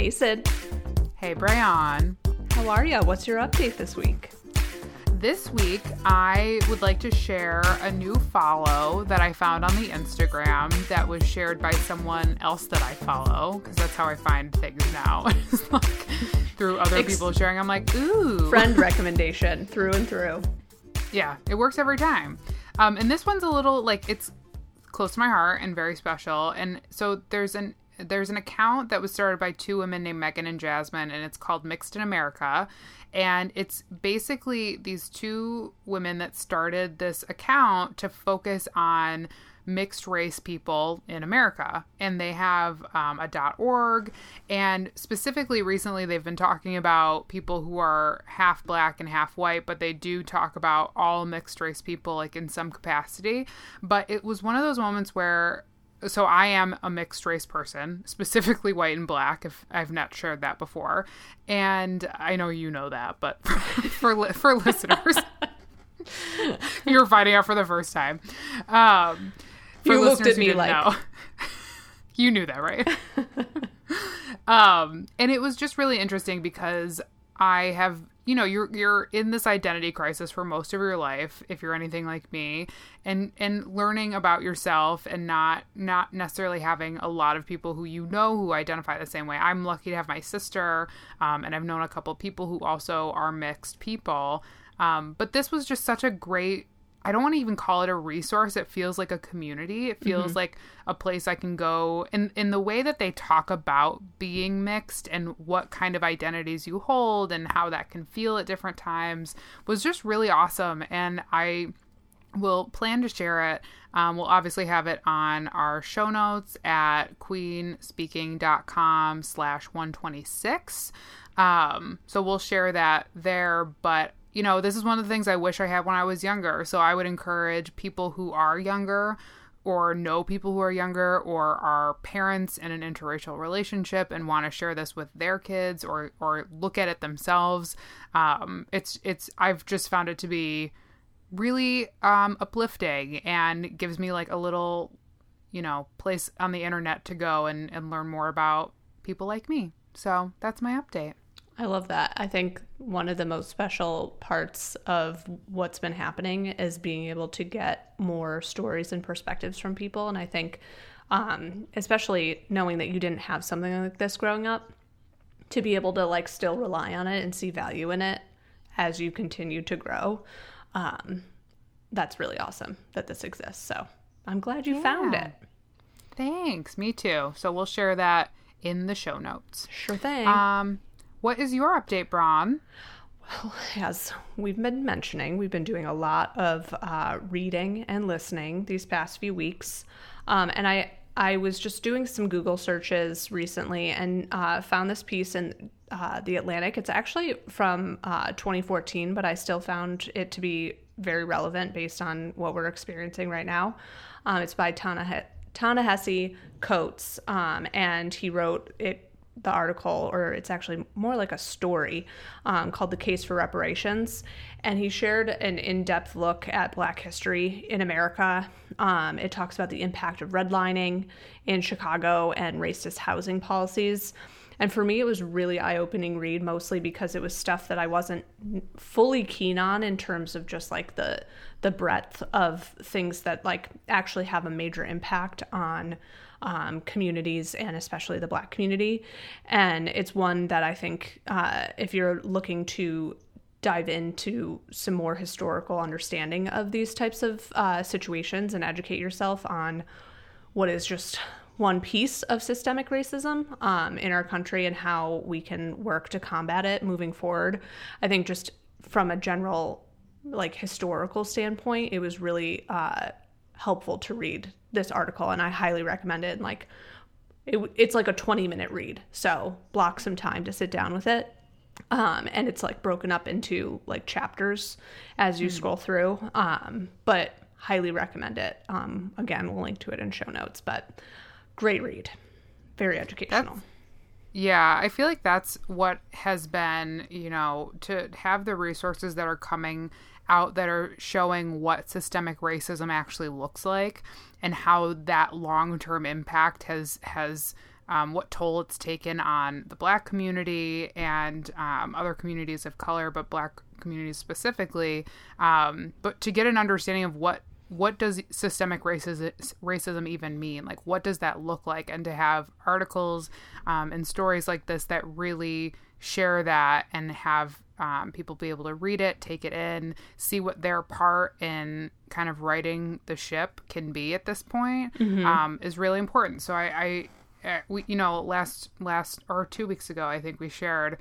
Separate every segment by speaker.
Speaker 1: Hey, Sid.
Speaker 2: Hey, Brian.
Speaker 1: How are you? What's your update this week?
Speaker 2: This week, I would like to share a new follow that I found on the Instagram that was shared by someone else that I follow because that's how I find things now. Like through other
Speaker 1: Ex-
Speaker 2: people sharing. I'm like, ooh.
Speaker 1: Friend recommendation through and through.
Speaker 2: Yeah, it works every time. Um, and this one's a little like it's close to my heart and very special. And so there's an there's an account that was started by two women named Megan and Jasmine, and it's called Mixed in America. And it's basically these two women that started this account to focus on mixed race people in America. And they have um, a .org, and specifically recently they've been talking about people who are half black and half white, but they do talk about all mixed race people like in some capacity. But it was one of those moments where so I am a mixed race person, specifically white and black. If I've not shared that before, and I know you know that, but for li- for listeners, you're finding out for the first time. Um,
Speaker 1: You looked at me like-
Speaker 2: know, you knew that, right? um, and it was just really interesting because I have, you know, you're you're in this identity crisis for most of your life if you're anything like me, and and learning about yourself and not not necessarily having a lot of people who you know who identify the same way. I'm lucky to have my sister, um, and I've known a couple people who also are mixed people. Um, but this was just such a great I don't want to even call it a resource. It feels like a community. It feels like a place I can go. And in the way that they talk about being mixed and what kind of identities you hold and how that can feel at different times was just really awesome. And I will plan to share it. Um, we'll obviously have it on our show notes at queenspeaking.com slash 126. Um, so we'll share that there. But, you know, this is one of the things I wish I had when I was younger. So I would encourage people who are younger or know people who are younger or are parents in an interracial relationship and want to share this with their kids or or look at it themselves. Um, it's it's I've just found it to be really um, uplifting and gives me like a little, you know, place on the internet to go and, and learn more about people like me. So that's my update.
Speaker 1: I love that. I think one of the most special parts of what's been happening is being able to get more stories and perspectives from people. And I think, um, especially knowing that you didn't have something like this growing up, to be able to like still rely on it and see value in it as you continue to grow, um, that's really awesome that this exists. So I'm glad you found it.
Speaker 2: Thanks. Me too. So we'll share that in the show notes.
Speaker 1: Sure thing.
Speaker 2: Um, what is your update, Bron?
Speaker 1: Well, as we've been mentioning, we've been doing a lot of uh, reading and listening these past few weeks, um, and I I was just doing some Google searches recently and uh, found this piece in uh, the Atlantic. It's actually from uh, 2014, but I still found it to be very relevant based on what we're experiencing right now. Um, it's by Ta-Nehisi Ta-Nehisi Coates, um, and he wrote it the article, or it's actually more like a story um, called The Case for Reparations. And he shared an in depth look at Black history in America. Um, it talks about the impact of redlining in Chicago and racist housing policies. And for me, it was really eye opening read, mostly because it was stuff that I wasn't fully keen on in terms of just like the the breadth of things that like actually have a major impact on um, communities and especially the black community. And it's one that I think uh, if you're looking to dive into some more historical understanding of these types of uh, situations and educate yourself on what is just one piece of systemic racism um, in our country and how we can work to combat it moving forward. I think just from a general like historical standpoint, it was really uh, helpful to read this article, and I highly recommend it. And like, it, it's like a 20 minute read, so block some time to sit down with it. Um, and it's like broken up into like chapters as you scroll through. Um, but highly recommend it. Um, again, we'll link to it in show notes. But great read, very educational.
Speaker 2: Yeah, I feel like that's what has been, you know, to have the resources that are coming out that are showing what systemic racism actually looks like and how that long-term impact has has um, what toll it's taken on the black community and um, other communities of color, but black communities specifically. Um, but to get an understanding of what what does systemic racism, racism even mean? Like, what does that look like? And to have articles um, and stories like this that really share that and have um, people be able to read it, take it in, see what their part in kind of righting the ship can be at this point mm-hmm. um, is really important. So I, I uh, we, you know, last last or two weeks ago, I think we shared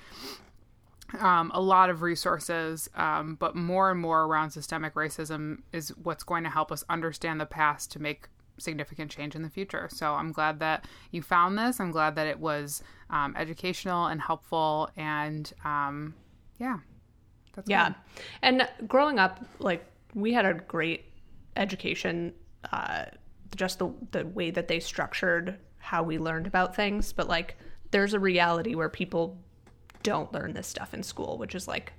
Speaker 2: um, a lot of resources, um, but more and more around systemic racism is what's going to help us understand the past to make significant change in the future. So I'm glad that you found this. I'm glad that it was um, educational and helpful. And um, yeah,
Speaker 1: that's yeah. Good. And growing up, like we had a great education. Uh, just the the way that they structured how we learned about things, but like there's a reality where people don't learn this stuff in school, which is like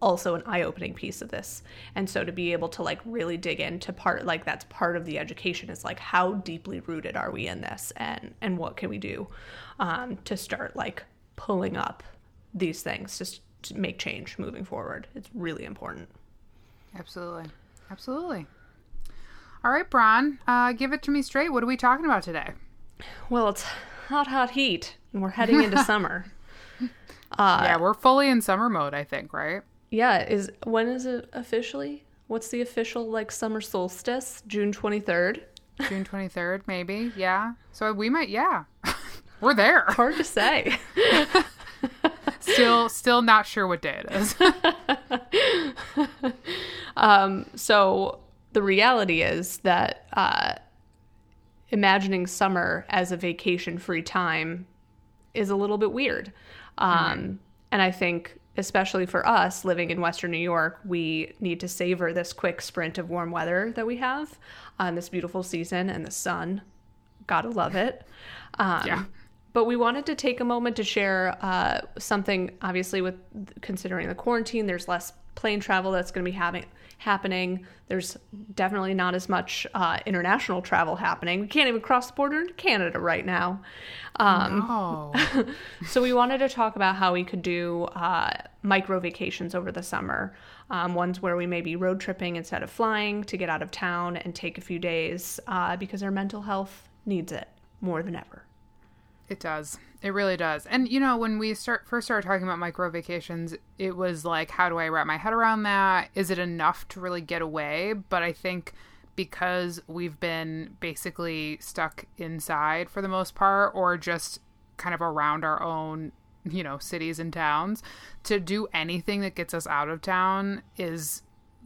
Speaker 1: also an eye-opening piece of this. And so to be able to like really dig into part like that's part of the education is like how deeply rooted are we in this and and what can we do um, to start like pulling up these things just make change moving forward. It's really important.
Speaker 2: Absolutely. Absolutely. All right, Bron, uh, give it to me straight. What are we talking about today?
Speaker 1: Well, it's hot, hot heat, and we're heading into summer.
Speaker 2: Uh, yeah, we're fully in summer mode, I think, right?
Speaker 1: Yeah, is when is it officially? What's the official like summer solstice? June 23rd?
Speaker 2: June 23rd, maybe. Yeah. So we might yeah. we're there.
Speaker 1: Hard to say.
Speaker 2: Still still not sure what day it is.
Speaker 1: um so the reality is that uh imagining summer as a vacation free time is a little bit weird. Um, mm-hmm. And I think, especially for us living in Western New York, we need to savor this quick sprint of warm weather that we have on this beautiful season and the sun. Gotta love it. Um, yeah. But we wanted to take a moment to share uh, something, obviously, with considering the quarantine, there's less plane travel that's going to be having happening. There's definitely not as much uh, international travel happening. We can't even cross the border into Canada right now. Um, no. so we wanted to talk about how we could do uh, micro vacations over the summer. Um, ones where we may be road tripping instead of flying to get out of town and take a few days uh, because our mental health needs it more than ever.
Speaker 2: It does. It really does. And you know, when we start first started talking about micro vacations, it was like, how do I wrap my head around that? Is it enough to really get away? But I think because we've been basically stuck inside for the most part, or just kind of around our own, you know, cities and towns, to do anything that gets us out of town is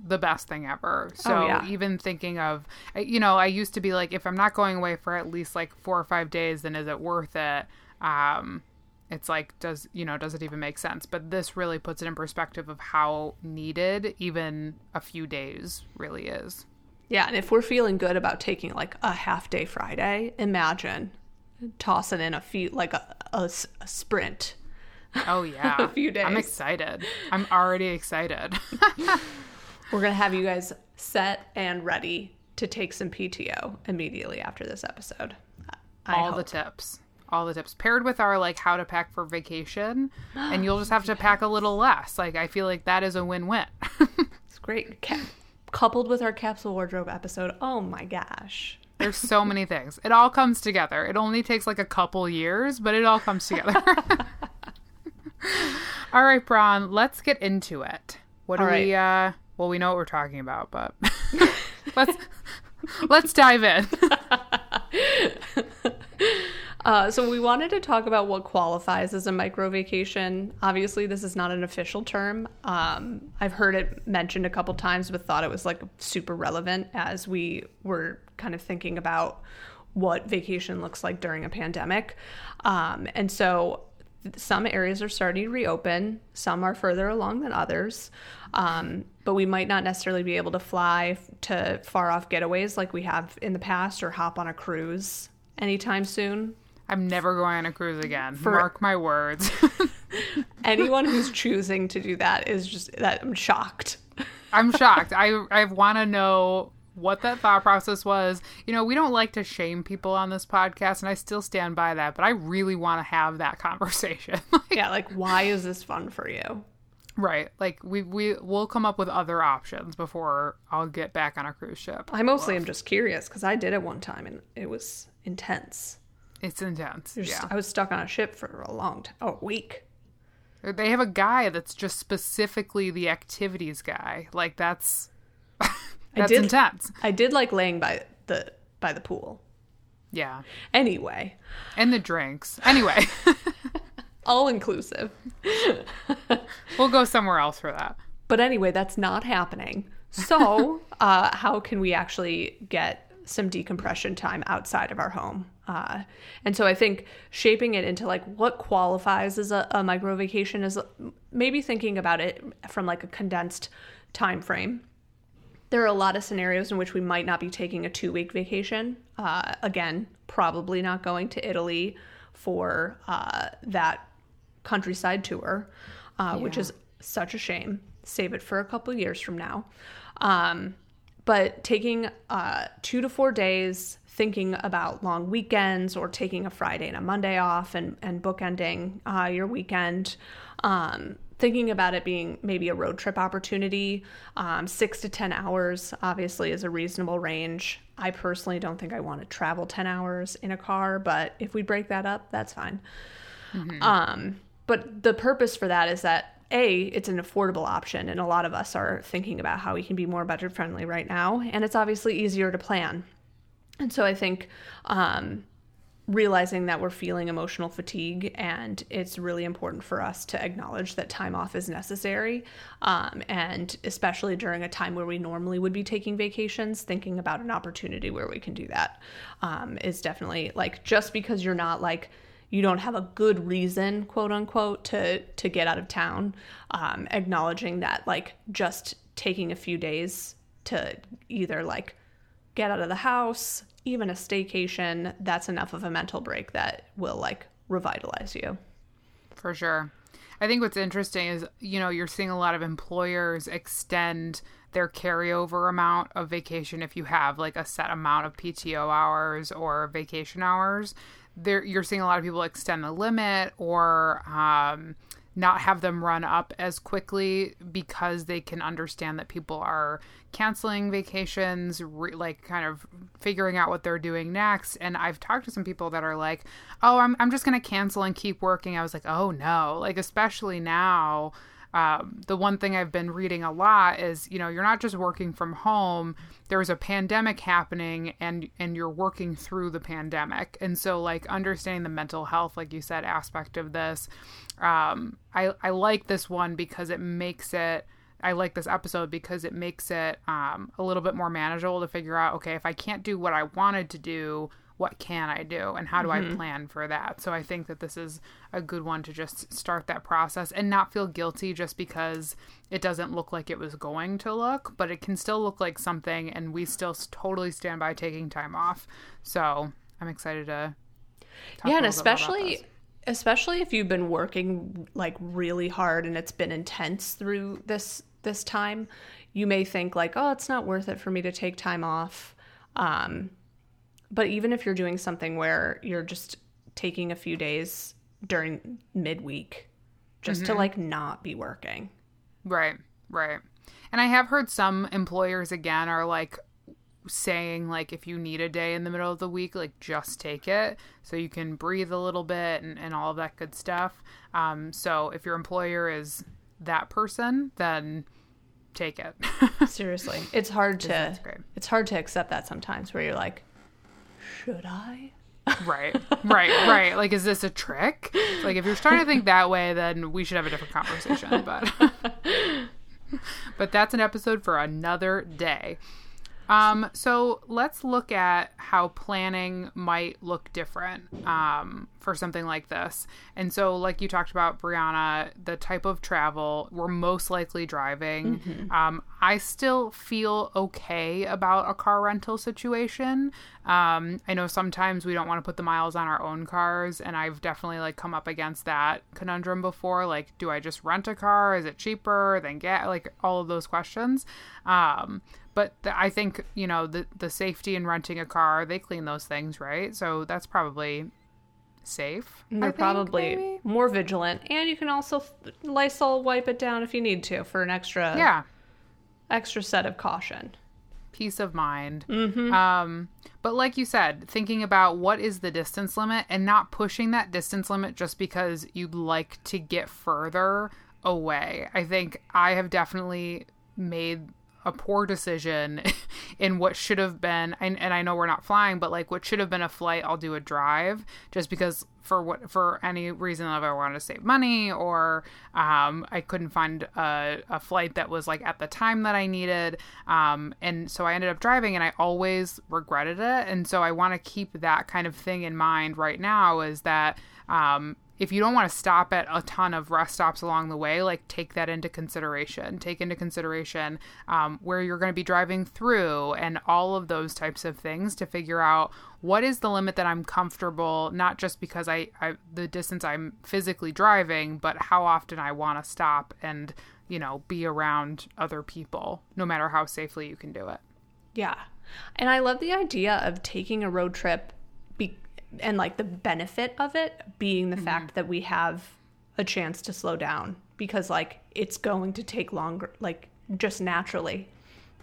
Speaker 2: the best thing ever. Oh, so oh, yeah. even thinking of, you know, I used to be like, if I'm not going away for at least like four or five days, then is it worth it? Um, it's like, does, you know, does it even make sense? But this really puts it in perspective of how needed even a few days really is.
Speaker 1: Yeah. And if we're feeling good about taking like a half day Friday, imagine tossing in a few, like a, a, a sprint.
Speaker 2: Oh, yeah.
Speaker 1: a few days.
Speaker 2: I'm excited. I'm already excited.
Speaker 1: We're going to have you guys set and ready to take some PTO immediately after this episode.
Speaker 2: I All hope. the tips. All the tips paired with our like how to pack for vacation, and you'll just have to pack a little less. Like I feel like that is a win-win.
Speaker 1: it's great. Ca- coupled with our capsule wardrobe episode. Oh my gosh.
Speaker 2: There's so many things. It all comes together. It only takes like a couple years, but it all comes together. all right, Bron, let's get into it. What all do right. we uh well, we know what we're talking about, but let's let's dive in.
Speaker 1: Uh, so we wanted to talk about what qualifies as a micro vacation. Obviously, this is not an official term. Um, I've heard it mentioned a couple times, but thought it was like super relevant as we were kind of thinking about what vacation looks like during a pandemic. Um, and so some areas are starting to reopen, some are further along than others. Um, but we might not necessarily be able to fly to far off getaways like we have in the past or hop on a cruise anytime soon.
Speaker 2: I'm never going on a cruise again. For Mark my words.
Speaker 1: anyone who's choosing to do that is just that I'm shocked.
Speaker 2: I'm shocked. I I want to know what that thought process was. You know, we don't like to shame people on this podcast, and I still stand by that, but I really want to have that conversation.
Speaker 1: yeah, like why is this fun for you?
Speaker 2: Right. Like we we will come up with other options before I'll get back on a cruise ship.
Speaker 1: I mostly am just curious because I did it one time and it was intense.
Speaker 2: It's intense.
Speaker 1: Just,
Speaker 2: yeah.
Speaker 1: I was stuck on a ship for a long time, oh, a week.
Speaker 2: They have a guy that's just specifically the activities guy. Like that's that's
Speaker 1: did,
Speaker 2: intense.
Speaker 1: I did like laying by the by the pool.
Speaker 2: Yeah.
Speaker 1: Anyway.
Speaker 2: And the drinks. Anyway.
Speaker 1: All inclusive.
Speaker 2: we'll go somewhere else for that.
Speaker 1: But anyway, that's not happening. So, uh, how can we actually get some decompression time outside of our home? Uh, and so I think shaping it into like what qualifies as a, a micro vacation is maybe thinking about it from like a condensed time frame. There are a lot of scenarios in which we might not be taking a two week vacation. Uh, again, probably not going to Italy for uh, that countryside tour, uh, yeah. which is such a shame. Save it for a couple years from now. Um, but taking uh, two to four days, thinking about long weekends or taking a Friday and a Monday off and, and bookending uh, your weekend, um, thinking about it being maybe a road trip opportunity. Um, six to 10 hours, obviously, is a reasonable range. I personally don't think I want to travel 10 hours in a car, but if we break that up, that's fine. Mm-hmm. Um, but the purpose for that is that a it's an affordable option and a lot of us are thinking about how we can be more budget friendly right now and it's obviously easier to plan and so i think um, realizing that we're feeling emotional fatigue and it's really important for us to acknowledge that time off is necessary um, and especially during a time where we normally would be taking vacations thinking about an opportunity where we can do that um, is definitely like just because you're not like you don't have a good reason, quote unquote, to to get out of town. Um, acknowledging that, like, just taking a few days to either like get out of the house, even a staycation, that's enough of a mental break that will like revitalize you.
Speaker 2: For sure. I think what's interesting is, you know, you're seeing a lot of employers extend their carryover amount of vacation if you have like a set amount of PTO hours or vacation hours there you're seeing a lot of people extend the limit or um, not have them run up as quickly because they can understand that people are canceling vacations, re- like kind of figuring out what they're doing next. And I've talked to some people that are like, oh, I'm, I'm just going to cancel and keep working. I was like, oh no, like, especially now um, the one thing I've been reading a lot is, you know, you're not just working from home. There's a pandemic happening, and and you're working through the pandemic. And so, like understanding the mental health, like you said, aspect of this, um, I I like this one because it makes it. I like this episode because it makes it um, a little bit more manageable to figure out. Okay, if I can't do what I wanted to do, what can I do and how do mm-hmm. I plan for that? So I think that this is a good one to just start that process and not feel guilty just because it doesn't look like it was going to look, but it can still look like something and we still totally stand by taking time off. So I'm excited to
Speaker 1: Yeah, and especially especially if you've been working like really hard and it's been intense through this this time, you may think like, "Oh, it's not worth it for me to take time off." Um, but even if you're doing something where you're just taking a few days during midweek just mm-hmm. to like not be working.
Speaker 2: Right, right. And I have heard some employers again are like saying like if you need a day in the middle of the week like just take it so you can breathe a little bit and, and all of that good stuff um, so if your employer is that person then take it
Speaker 1: seriously it's hard to it's hard to accept that sometimes where you're like should I?
Speaker 2: right, right, right. Like, is this a trick? Like, if you're starting to think that way, then we should have a different conversation. But, but that's an episode for another day. Um, so let's look at how planning might look different um, for something like this. And so, like you talked about, Brianna, the type of travel we're most likely driving. Mm-hmm. Um, I still feel okay about a car rental situation. Um, I know sometimes we don't want to put the miles on our own cars, and I've definitely like come up against that conundrum before. Like, do I just rent a car? Is it cheaper than get? Like all of those questions. But the, I think you know the the safety in renting a car, they clean those things, right? So that's probably safe.
Speaker 1: They're
Speaker 2: think,
Speaker 1: probably
Speaker 2: maybe.
Speaker 1: more vigilant, and you can also Lysol wipe it down if you need to for an extra
Speaker 2: yeah
Speaker 1: extra set of caution.
Speaker 2: peace of mind. Um, but like you said, thinking about what is the distance limit and not pushing that distance limit just because you'd like to get further away. I think I have definitely made a poor decision in what should have been and, and I know we're not flying, but like what should have been a flight, I'll do a drive just because for what for any reason of I wanted to save money or um, I couldn't find a, a flight that was like at the time that I needed. Um, and so I ended up driving and I always regretted it. And so I want to keep that kind of thing in mind right now is that um, if you don't want to stop at a ton of rest stops along the way, like take that into consideration. Take into consideration um, where you're going to be driving through and all of those types of things to figure out what is the limit that I'm comfortable, not just because I, I the distance I'm physically driving, but how often I want to stop and you know be around other people, no matter how safely you can do it.
Speaker 1: Yeah. And I love the idea of taking a road trip and like the benefit of it being the mm-hmm. fact that we have a chance to slow down because like it's going to take longer like just naturally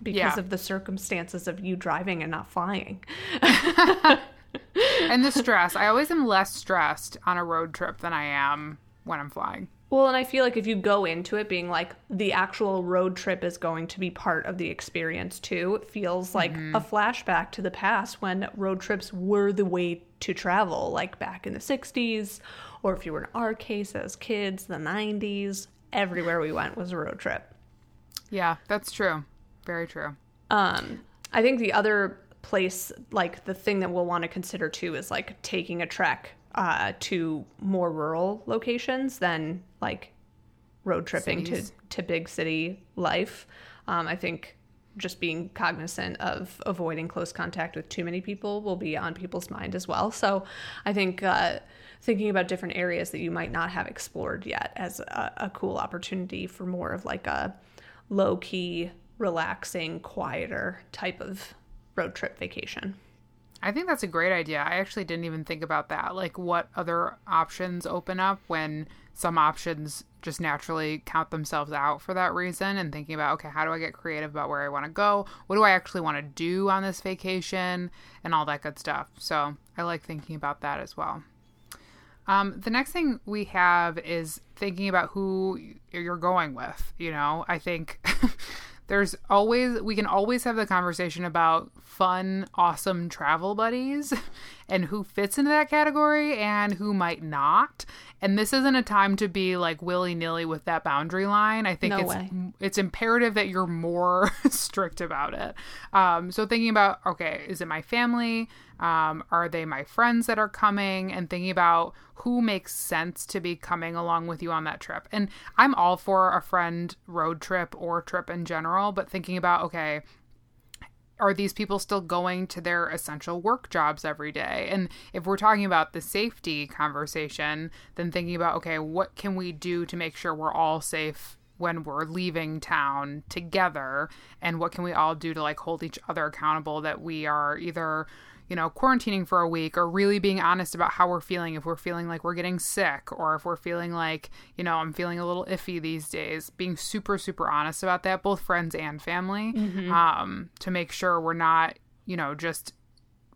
Speaker 1: because
Speaker 2: Yeah.
Speaker 1: of the circumstances of you driving and not flying.
Speaker 2: and the stress, I always am less stressed on a road trip than I am when I'm flying.
Speaker 1: Well, and I feel like if you go into it being like the actual road trip is going to be part of the experience too, it feels like a flashback to the past when road trips were the way to travel, like back in the 60s, or if you were in our case as kids, the 90s. Everywhere we went was a road trip.
Speaker 2: Yeah, that's true. Very true.
Speaker 1: Um, I think the other place, like the thing that we'll want to consider too, is like taking a trek uh, to more rural locations than like road tripping to, to big city life. Um, I think just being cognizant of avoiding close contact with too many people will be on people's mind as well. So I think uh, thinking about different areas that you might not have explored yet as a, a cool opportunity for more of like a low key, relaxing, quieter type of road trip vacation.
Speaker 2: I think that's a great idea. I actually didn't even think about that. Like, what other options open up when some options just naturally count themselves out for that reason? And thinking about, okay, how do I get creative about where I want to go? What do I actually want to do on this vacation? And all that good stuff. So I like thinking about that as well. Um, the next thing we have is thinking about who you're going with. You know, I think there's always, we can always have the conversation about fun, awesome travel buddies and who fits into that category and who might not. And this isn't a time to be like willy nilly with that boundary line. I think
Speaker 1: No
Speaker 2: it's
Speaker 1: way.
Speaker 2: it's imperative that you're more strict about it. Um, so thinking about okay, is it my family? Um, are they my friends that are coming? And thinking about who makes sense to be coming along with you on that trip. And I'm all for a friend road trip or trip in general, but thinking about okay, are these people still going to their essential work jobs every day? And if we're talking about the safety conversation, then thinking about, okay, what can we do to make sure we're all safe when we're leaving town together? And what can we all do to like hold each other accountable that we are either you know, quarantining for a week or really being honest about how we're feeling. If we're feeling like we're getting sick or if we're feeling like, you know, I'm feeling a little iffy these days, being super, super honest about that, both friends and family, um, to make sure we're not, you know, just.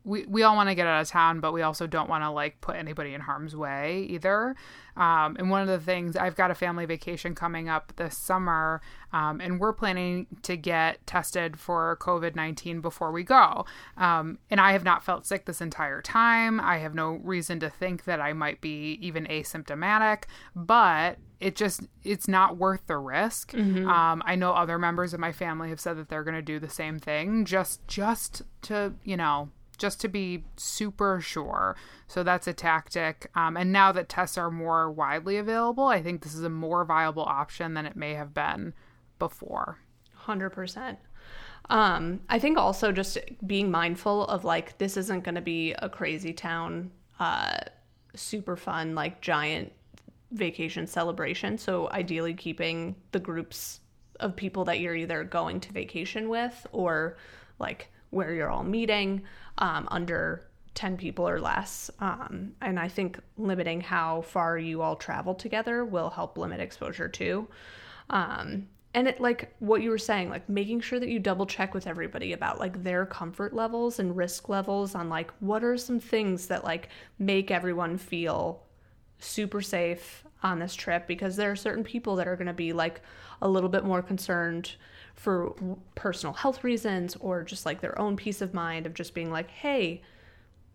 Speaker 2: We, we all want to get out of town, but we also don't want to like put anybody in harm's way either. Um, and one of the things I've got a family vacation coming up this summer, um, and we're planning to get tested for COVID 19 before we go. Um, and I have not felt sick this entire time. I have no reason to think that I might be even asymptomatic, but it just it's not worth the risk. Um, I know other members of my family have said that they're going to do the same thing, just just to you know just to be super sure. So that's a tactic. Um, and now that tests are more widely available, I think this is a more viable option than it may have been before.
Speaker 1: 100%. Um, I think also just being mindful of like, this isn't going to be a crazy town, uh, super fun, like giant vacation celebration. So ideally keeping the groups of people that you're either going to vacation with or like where you're all meeting um, under 10 people or less. Um, and I think limiting how far you all travel together will help limit exposure too. Um, and it like what you were saying, like making sure that you double check with everybody about like their comfort levels and risk levels on like what are some things that like make everyone feel super safe on this trip because there are certain people that are going to be like a little bit more concerned for personal health reasons or just like their own peace of mind of just being like, hey,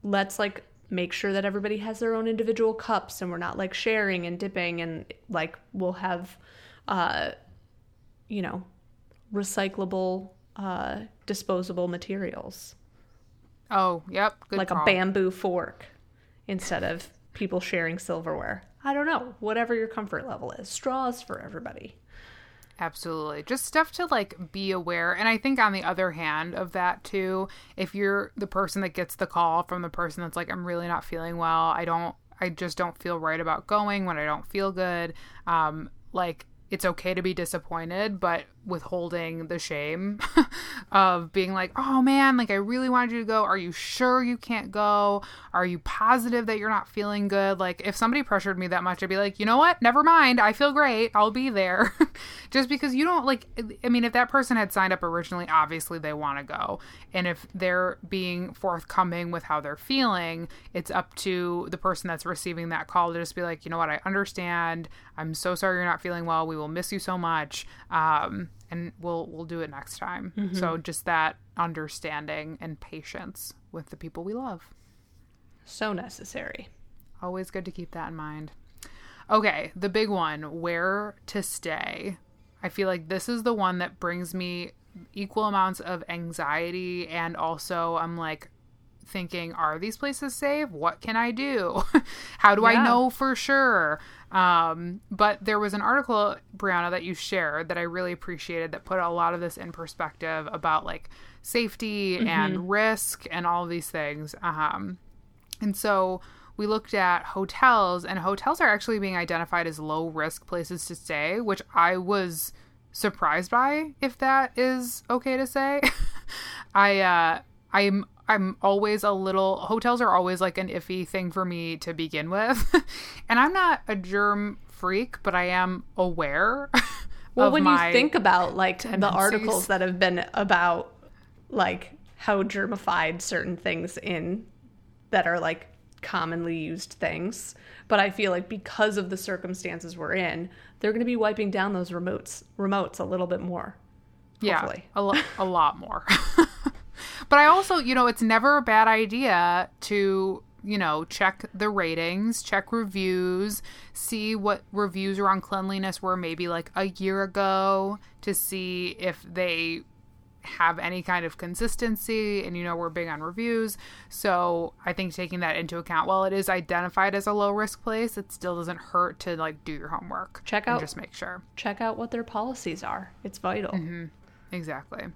Speaker 1: let's like make sure that everybody has their own individual cups and we're not like sharing and dipping and like we'll have uh you know recyclable uh disposable materials
Speaker 2: Oh, yep. Good
Speaker 1: like
Speaker 2: call.
Speaker 1: a bamboo fork instead of people sharing silverware i don't know whatever your comfort level is straws for everybody
Speaker 2: Absolutely. Just stuff to like be aware. And I think on the other hand of that too, if you're the person that gets the call from the person that's like, I'm really not feeling well, I don't, I just don't feel right about going when I don't feel good. Um, like it's okay to be disappointed, but withholding the shame of being like, oh man, like I really wanted you to go. Are you sure you can't go? Are you positive that you're not feeling good? Like, if somebody pressured me that much, I'd be like, you know what? Never mind. I feel great. I'll be there. Just because you don't like, I mean, if that person had signed up originally, obviously they want to go. And if they're being forthcoming with how they're feeling, it's up to the person that's receiving that call to just be like, you know what? I understand. I'm so sorry you're not feeling well. We will miss you so much. Um, and we'll we'll do it next time. So mm-hmm. just that understanding and patience with the people we love.
Speaker 1: so necessary
Speaker 2: Always good to keep that in mind. Okay, the big one, where to stay. I feel like this is the one that brings me equal amounts of anxiety and also I'm like thinking are these places safe? What can I do? How do I know for sure? Um, but there was an article, Brianna, that you shared that I really appreciated that put a lot of this in perspective about like safety and risk and all of these things. Um, and so we looked at hotels, and hotels are actually being identified as low risk places to stay, which I was surprised by, if that is okay to say. I uh I'm I'm always a little hotels are always like an iffy thing for me to begin with. and I'm not a germ freak, but I am aware.
Speaker 1: Well, when you think about like the articles that have been about like how germified certain things in that are like commonly used things, but I feel like because of the circumstances we're in, they're going to be wiping down those remotes remotes a little bit more. Hopefully.
Speaker 2: Yeah, a, lo- a lot more. but I also, you know, it's never a bad idea to, you know, check the ratings, check reviews, see what reviews around cleanliness were maybe like a year ago to see if they have any kind of consistency and you know we're big on reviews so i think taking that into account while it is identified as a low risk place it still doesn't hurt to like do your homework
Speaker 1: Check
Speaker 2: and
Speaker 1: out-
Speaker 2: just make sure
Speaker 1: Check out what their policies are. It's vital.
Speaker 2: Mm-hmm. Exactly.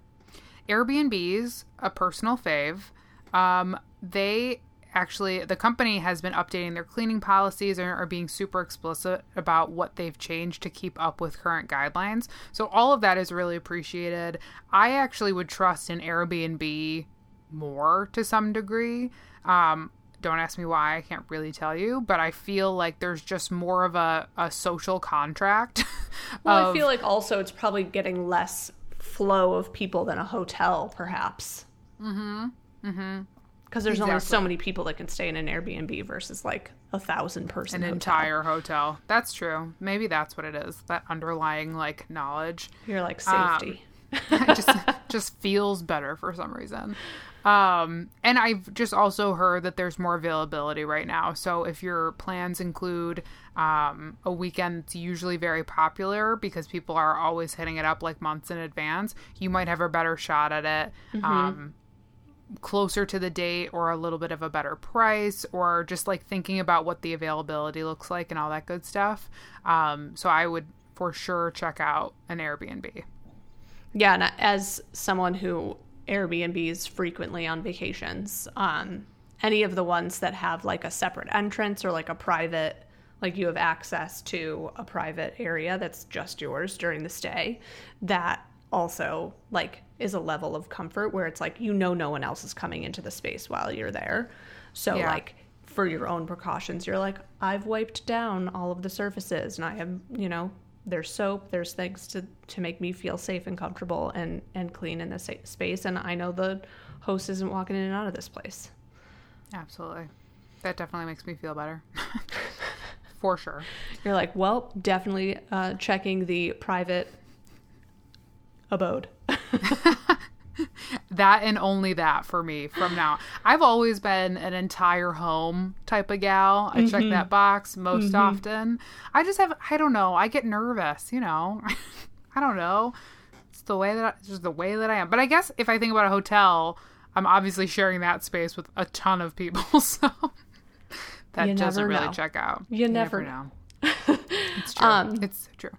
Speaker 2: Airbnb's a personal fave. Um, they actually, the company has been updating their cleaning policies and are being super explicit about what they've changed to keep up with current guidelines. So all of that is really appreciated. I actually would trust an Airbnb more to some degree. Um, don't ask me why, I can't really tell you, but I feel like there's just more of a, a social contract.
Speaker 1: Well, I feel like also it's probably getting less flow of people than a hotel, perhaps. Mm-hmm. Mm-hmm. Because there's only so many people that can stay in an Airbnb versus like a thousand person
Speaker 2: an
Speaker 1: hotel.
Speaker 2: entire hotel. That's true. Maybe that's what it is. That underlying like knowledge.
Speaker 1: You're like
Speaker 2: Um,
Speaker 1: safety.
Speaker 2: It just just feels better for some reason. Um, and I've just also heard that there's more availability right now. So if your plans include um, a weekend that's usually very popular because people are always hitting it up like months in advance, you might have a better shot at it. Um, closer to the date or a little bit of a better price or just like thinking about what the availability looks like and all that good stuff. Um, so I would for sure check out an Airbnb.
Speaker 1: yeah, and as someone who Airbnbs frequently on vacations, um, any of the ones that have like a separate entrance or like a private like you have access to a private area that's just yours during the stay, that also like is a level of comfort where it's like you know no one else is coming into the space while you're there. So
Speaker 2: Yeah.
Speaker 1: like for your own precautions, you're like I've wiped down all of the surfaces and I have, you know, there's soap, there's things to to make me feel safe and comfortable and and clean in this space and I know the host isn't walking in and out of this place.
Speaker 2: Absolutely. That definitely makes me feel better. For sure.
Speaker 1: You're like, well, definitely uh, checking the private abode.
Speaker 2: That and only that for me from now. I've always been an entire home type of gal. I check that box most often. I just have I don't know. I get nervous, you know. I don't know. It's the way that I, it's just the way that I am. But I guess if I think about a hotel, I'm obviously sharing that space with a ton of people, so that
Speaker 1: You
Speaker 2: doesn't really
Speaker 1: know.
Speaker 2: check out.
Speaker 1: You never know.
Speaker 2: it's true. it's true.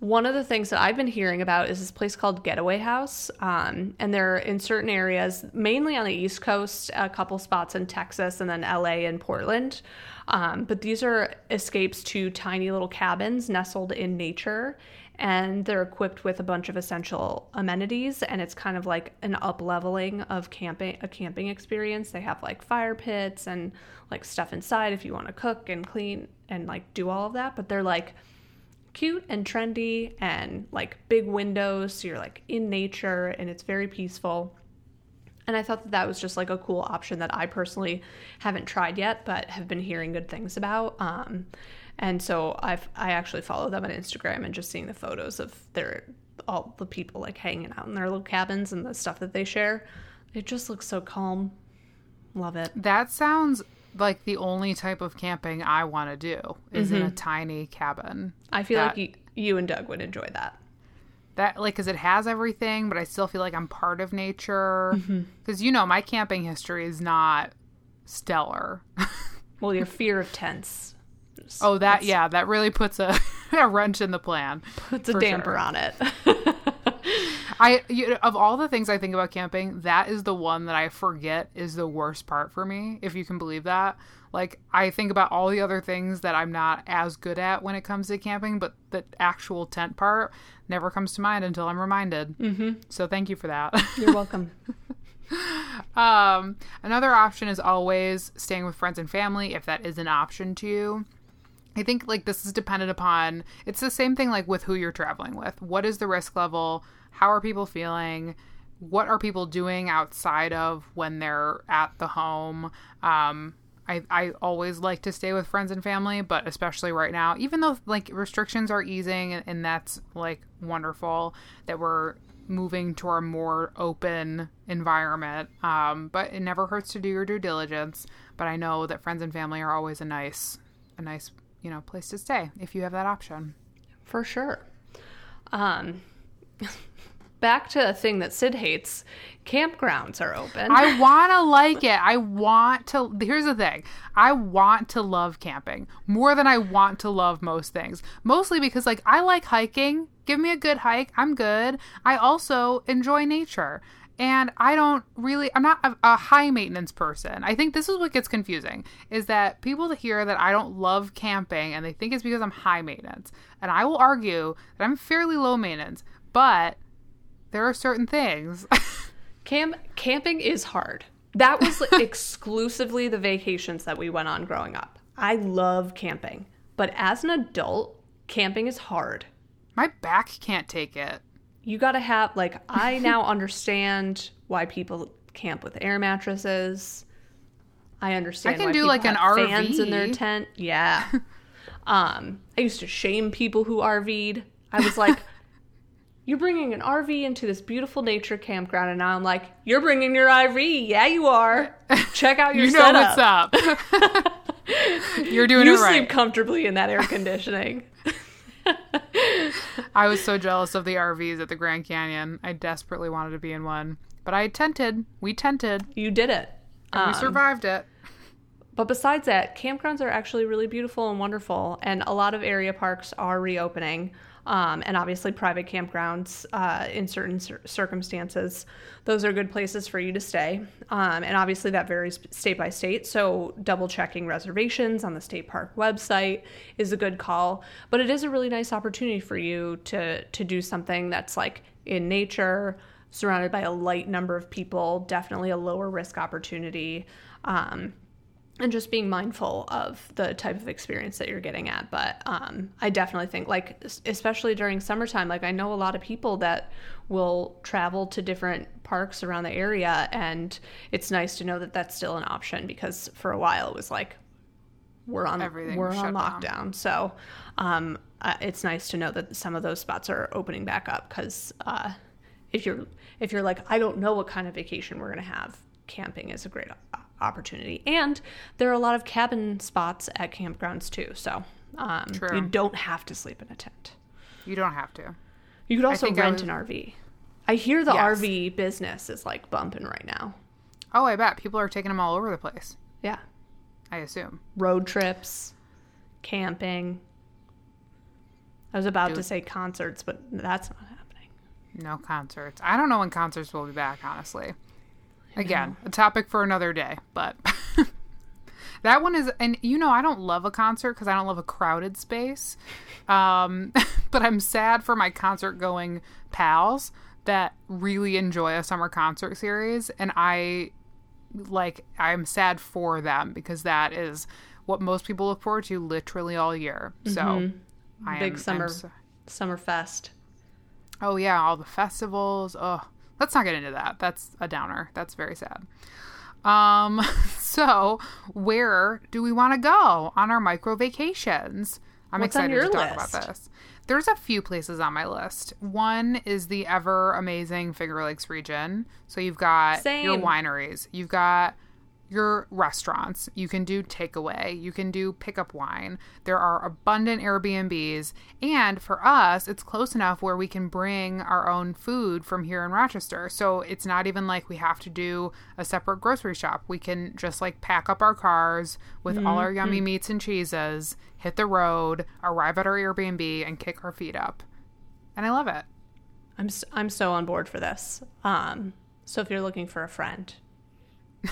Speaker 1: One of the things that I've been hearing about is this place called Getaway House. Um, and they're in certain areas, mainly on the East Coast, a couple spots in Texas, and then LA and Portland. Um, but these are escapes to tiny little cabins nestled in nature. And they're equipped with a bunch of essential amenities, and it's kind of like an up leveling of camping, a camping experience. They have like fire pits and like stuff inside if you want to cook and clean and like do all of that. But they're like cute and trendy and like big windows so you're like in nature and it's very peaceful and i thought that that was just like a cool option that i personally haven't tried yet but have been hearing good things about um, and so i've i actually follow them on instagram and just seeing the photos of their all the people like hanging out in their little cabins and the stuff that they share. It just looks so calm. Love it.
Speaker 2: That sounds like the only type of camping I want to do is in a tiny cabin.
Speaker 1: i feel
Speaker 2: That-
Speaker 1: like you, you and doug would enjoy that
Speaker 2: that like because it has everything but i still feel like i'm part of nature. Mm-hmm. Because you know my camping history is not stellar.
Speaker 1: Well your fear of tents
Speaker 2: oh that yeah that really puts a, a wrench in the plan
Speaker 1: puts a damper
Speaker 2: sure.
Speaker 1: on it.
Speaker 2: I you know, of all the things i think about camping that is the one that i forget is the worst part for me if you can believe that like i think about all the other things that i'm not as good at when it comes to camping but the actual tent part never comes to mind until i'm reminded mm-hmm. so thank you for that
Speaker 1: You're welcome.
Speaker 2: Um, another option is always staying with friends and family if that is an option to you. I think like this is dependent upon it's the same thing like with who you're traveling with. What is the risk level? How are people feeling? What are people doing outside of when they're at the home? Um, I, I always like to stay with friends and family, but especially right now, even though like restrictions are easing and, and that's like wonderful that we're moving to a more open environment. Um, but it never hurts to do your due diligence. But I know that friends and family are always a nice, a nice, you know, place to stay if you have that option.
Speaker 1: For sure. Um, back to a thing that Sid hates campgrounds are open.
Speaker 2: I want to like it. I want to. Here's the thing I want to love camping more than I want to love most things. Mostly because, like, I like hiking. Give me a good hike. I'm good. I also enjoy nature. And I don't really, I'm not a, a high maintenance person. I think this is what gets confusing is that people hear that I don't love camping and they think it's because I'm high maintenance. And I will argue that I'm fairly low maintenance, but there are certain things.
Speaker 1: Camp camping is hard. That was exclusively the vacations that we went on growing up. I love camping, but as an adult, camping is hard.
Speaker 2: My back can't take it.
Speaker 1: You got to have like I now understand why people camp with air mattresses. I understand.
Speaker 2: I can
Speaker 1: why
Speaker 2: do,
Speaker 1: people
Speaker 2: like, an
Speaker 1: RV fans in their tent. Yeah. um, I used to shame people who RV'd. I was like, "You're bringing an RV into this beautiful nature campground," and now I'm like, "You're bringing your RV. Yeah, you are. Check out your
Speaker 2: You know
Speaker 1: setup.
Speaker 2: what's up. You're doing
Speaker 1: You
Speaker 2: it right.
Speaker 1: You sleep comfortably in that air conditioning."
Speaker 2: I was so jealous of the RVs at the Grand Canyon. I desperately wanted to be in one. But I tented. We tented.
Speaker 1: you did it.
Speaker 2: And we um, survived it.
Speaker 1: But besides that, campgrounds are actually really beautiful and wonderful, and a lot of area parks are reopening. Um, and obviously, private campgrounds uh, in certain cir- circumstances, those are good places for you to stay. Um, and obviously, that varies state by state. So, double checking reservations on the state park website is a good call. But it is a really nice opportunity for you to to do something that's like in nature, surrounded by a light number of people. Definitely a lower risk opportunity. Um, and just being mindful of the type of experience that you're getting at but um, i definitely think like especially during summertime like i know a lot of people that will travel to different parks around the area and it's nice to know that that's still an option because for a while it was like we're on
Speaker 2: Everything
Speaker 1: we're on lockdown
Speaker 2: down.
Speaker 1: so um, uh, it's nice to know that some of those spots are opening back up because uh, if you're if you're like i don't know what kind of vacation we're going to have camping is a great o- opportunity and there are a lot of cabin spots at campgrounds too so um, you don't have to sleep in a tent
Speaker 2: You don't have to.
Speaker 1: you could also rent
Speaker 2: was-
Speaker 1: an rv i hear the
Speaker 2: Yes.
Speaker 1: rv business is like bumping right now
Speaker 2: Oh, I bet people are taking them all over the place.
Speaker 1: yeah
Speaker 2: I assume.
Speaker 1: road trips camping i was about to say concerts but that's not happening
Speaker 2: No concerts. I don't know when concerts will be back, honestly. Again, a topic for another day, but that one is, and you know, I don't love a concert because I don't love a crowded space. Um, but I'm sad for my concert going pals that really enjoy a summer concert series. And I, like, I'm sad for them because that is what most people look forward to literally all year. So, I am,
Speaker 1: big
Speaker 2: I'm
Speaker 1: summer
Speaker 2: so-
Speaker 1: summer fest
Speaker 2: Oh yeah, all the festivals. Oh, let's not get into that. That's a downer. That's very sad. Um, so where do we want to go on our micro vacations? I'm
Speaker 1: What's
Speaker 2: excited to talk
Speaker 1: list?
Speaker 2: about this. There's a few places on my list. One is the ever amazing Finger Lakes region. So you've got your wineries, you've got your restaurants. You can do takeaway. You can do pickup wine. There are abundant Airbnbs. And for us, it's close enough where we can bring our own food from here in Rochester. So it's not even like we have to do a separate grocery shop. We can just like pack up our cars with all our yummy meats and cheeses, hit the road, arrive at our Airbnb, and kick our feet up. And I love it.
Speaker 1: i'm s- i'm so on board for this um so if you're looking for a friend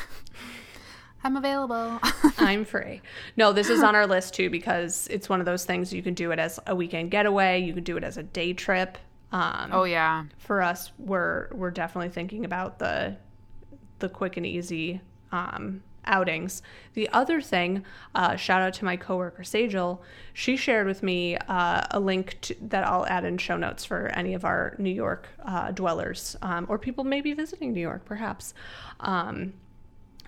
Speaker 2: I'm available.
Speaker 1: I'm free. No, this is on our list too because it's one of those things you can do it as a weekend getaway. You can do it as a day trip. Um,
Speaker 2: oh, yeah.
Speaker 1: For us, we're we're definitely thinking about the the quick and easy um, outings. The other thing, uh, shout out to my coworker Sajal. She shared with me uh, a link to, that I'll add in show notes for any of our New York uh, dwellers um, or people maybe visiting New York, perhaps. Um,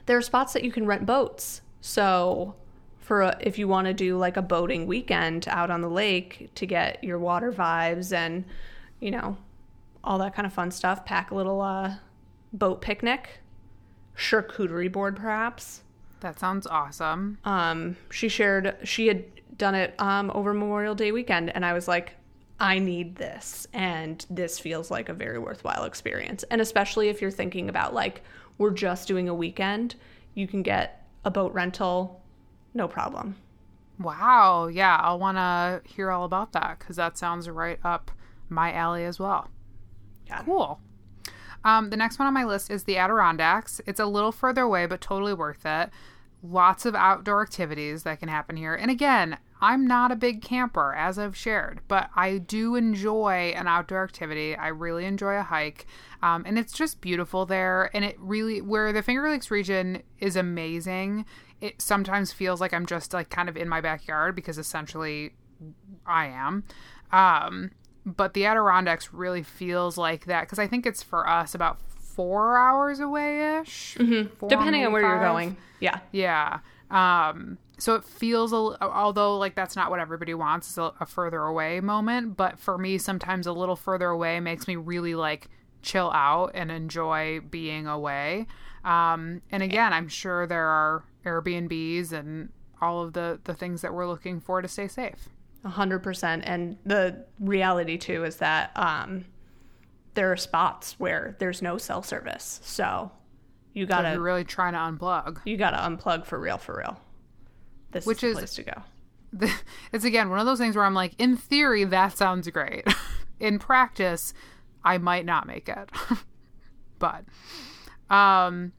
Speaker 1: there are spots that you can rent boats. So, for a, if you want to do like a boating weekend out on the lake to get your water vibes and you know all that kind of fun stuff, pack a little uh, boat picnic, charcuterie board perhaps.
Speaker 2: That sounds awesome.
Speaker 1: Um, she shared she had done it um, over Memorial Day weekend, and I was like, I need this, and this feels like a very worthwhile experience. And especially if you're thinking about like we're just doing a weekend, you can get a boat rental, no problem.
Speaker 2: Wow. Yeah, I'll want to hear all about that because that sounds right up my alley as well.
Speaker 1: Yeah.
Speaker 2: Cool. Um, the next one on my list is the Adirondacks. It's a little further away, but totally worth it. Lots of outdoor activities that can happen here. And again, I'm not a big camper, as I've shared, but I do enjoy an outdoor activity. I really enjoy a hike. Um, and it's just beautiful there. And it really, where the Finger Lakes region is amazing, it sometimes feels like I'm just like kind of in my backyard because essentially I am. Um, but the Adirondacks really feels like that because I think it's for us about four hours away ish,
Speaker 1: Mm-hmm. Depending on where you're going. Yeah.
Speaker 2: Yeah. Um, so it feels a, although like that's not what everybody wants, it's a, a further away moment. But for me, sometimes a little further away makes me really like chill out and enjoy being away. Um, and again, I'm sure there are Airbnbs and all of the the things that we're looking for to stay safe.
Speaker 1: A hundred percent. And the reality too is that um, there are spots where there's no cell service, so you gotta
Speaker 2: you're really trying to unplug.
Speaker 1: you gotta unplug for real, for real. This
Speaker 2: Which is
Speaker 1: the place to go.
Speaker 2: it's again one of those things where I'm like, in theory, that sounds great. in practice, I might not make it. but um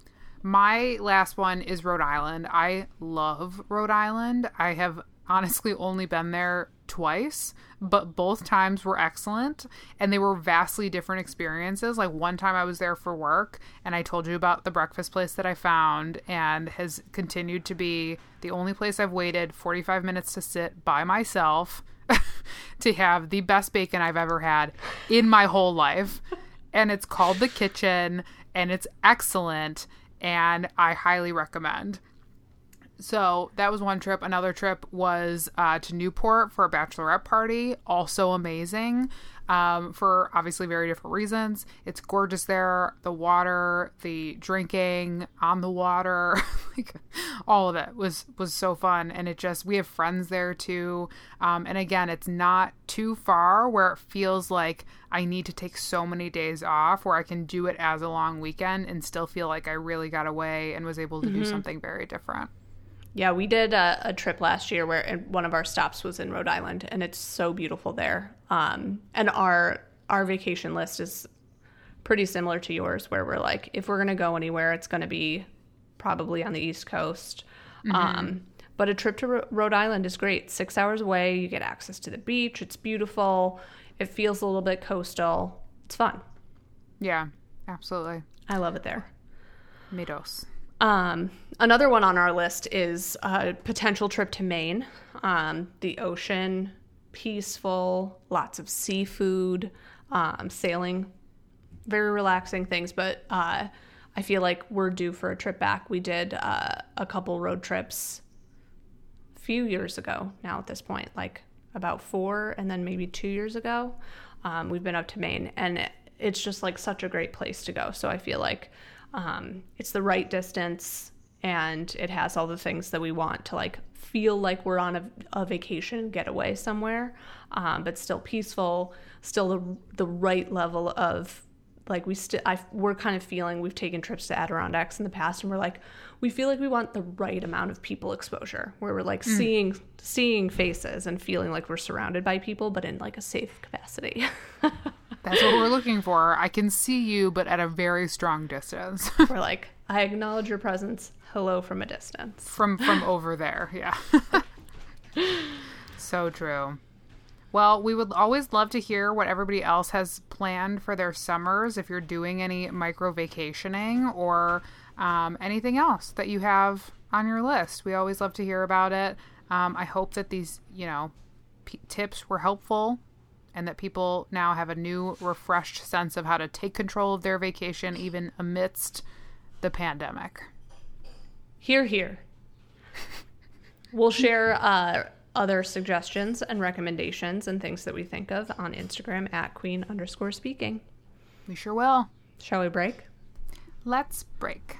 Speaker 2: my last one is Rhode Island. I love Rhode Island. I have honestly only been there twice, but both times were excellent and they were vastly different experiences. Like one time I was there for work and I told you about the breakfast place that I found and has continued to be the only place I've waited 45 minutes to sit by myself to have the best bacon I've ever had in my whole life. And it's called The Kitchen and it's excellent and I highly recommend. So that was one trip. Another trip was uh, to Newport for a bachelorette party. Also amazing um, for obviously very different reasons. It's gorgeous there. The water, the drinking on the water, like all of it was was so fun. And it just we have friends there too. Um, and again, it's not too far where it feels like I need to take so many days off, where I can do it as a long weekend and still feel like I really got away and was able to mm-hmm. do something very different.
Speaker 1: Yeah, we did a, a, trip last year where one of our stops was in Rhode Island, and it's so beautiful there. Um, and our our vacation list is pretty similar to yours, where we're like, if we're gonna go anywhere, it's gonna be probably on the East Coast. Mm-hmm. Um, but a trip to R- Rhode Island is great. Six hours away, you get access to the beach. It's beautiful. It feels a little bit coastal. It's fun.
Speaker 2: Yeah, absolutely.
Speaker 1: I love it there.
Speaker 2: Meadows.
Speaker 1: Um, another one on our list is a potential trip to Maine. Um, the ocean, peaceful, lots of seafood, um, sailing, very relaxing things. But uh, I feel like we're due for a trip back. We did uh, a couple road trips a few years ago now at this point, like about four and then maybe two years ago. Um, we've been up to Maine and it, it's just like such a great place to go. So I feel like um, it's the right distance and it has all the things that we want to like feel like we're on a, a vacation getaway somewhere um, but still peaceful still the, the right level of like we still we're kind of feeling we've taken trips to adirondacks in the past and we're like we feel like we want the right amount of people exposure where we're like mm. seeing seeing faces and feeling like we're surrounded by people but in like a safe capacity
Speaker 2: That's what we're looking for. I can see you, but at a very strong distance.
Speaker 1: we're like, I acknowledge your presence. Hello from a distance.
Speaker 2: From from over there. Yeah. so true. Well, we would always love to hear what everybody else has planned for their summers. If you're doing any micro vacationing or um, anything else that you have on your list, we always love to hear about it. Um, I hope that these, you know, p- tips were helpful and that people now have a new, refreshed sense of how to take control of their vacation even amidst the pandemic.
Speaker 1: Here, here. we'll share uh, other suggestions and recommendations and things that we think of on Instagram at queen underscore speaking.
Speaker 2: We sure will.
Speaker 1: Shall we break?
Speaker 2: Let's break.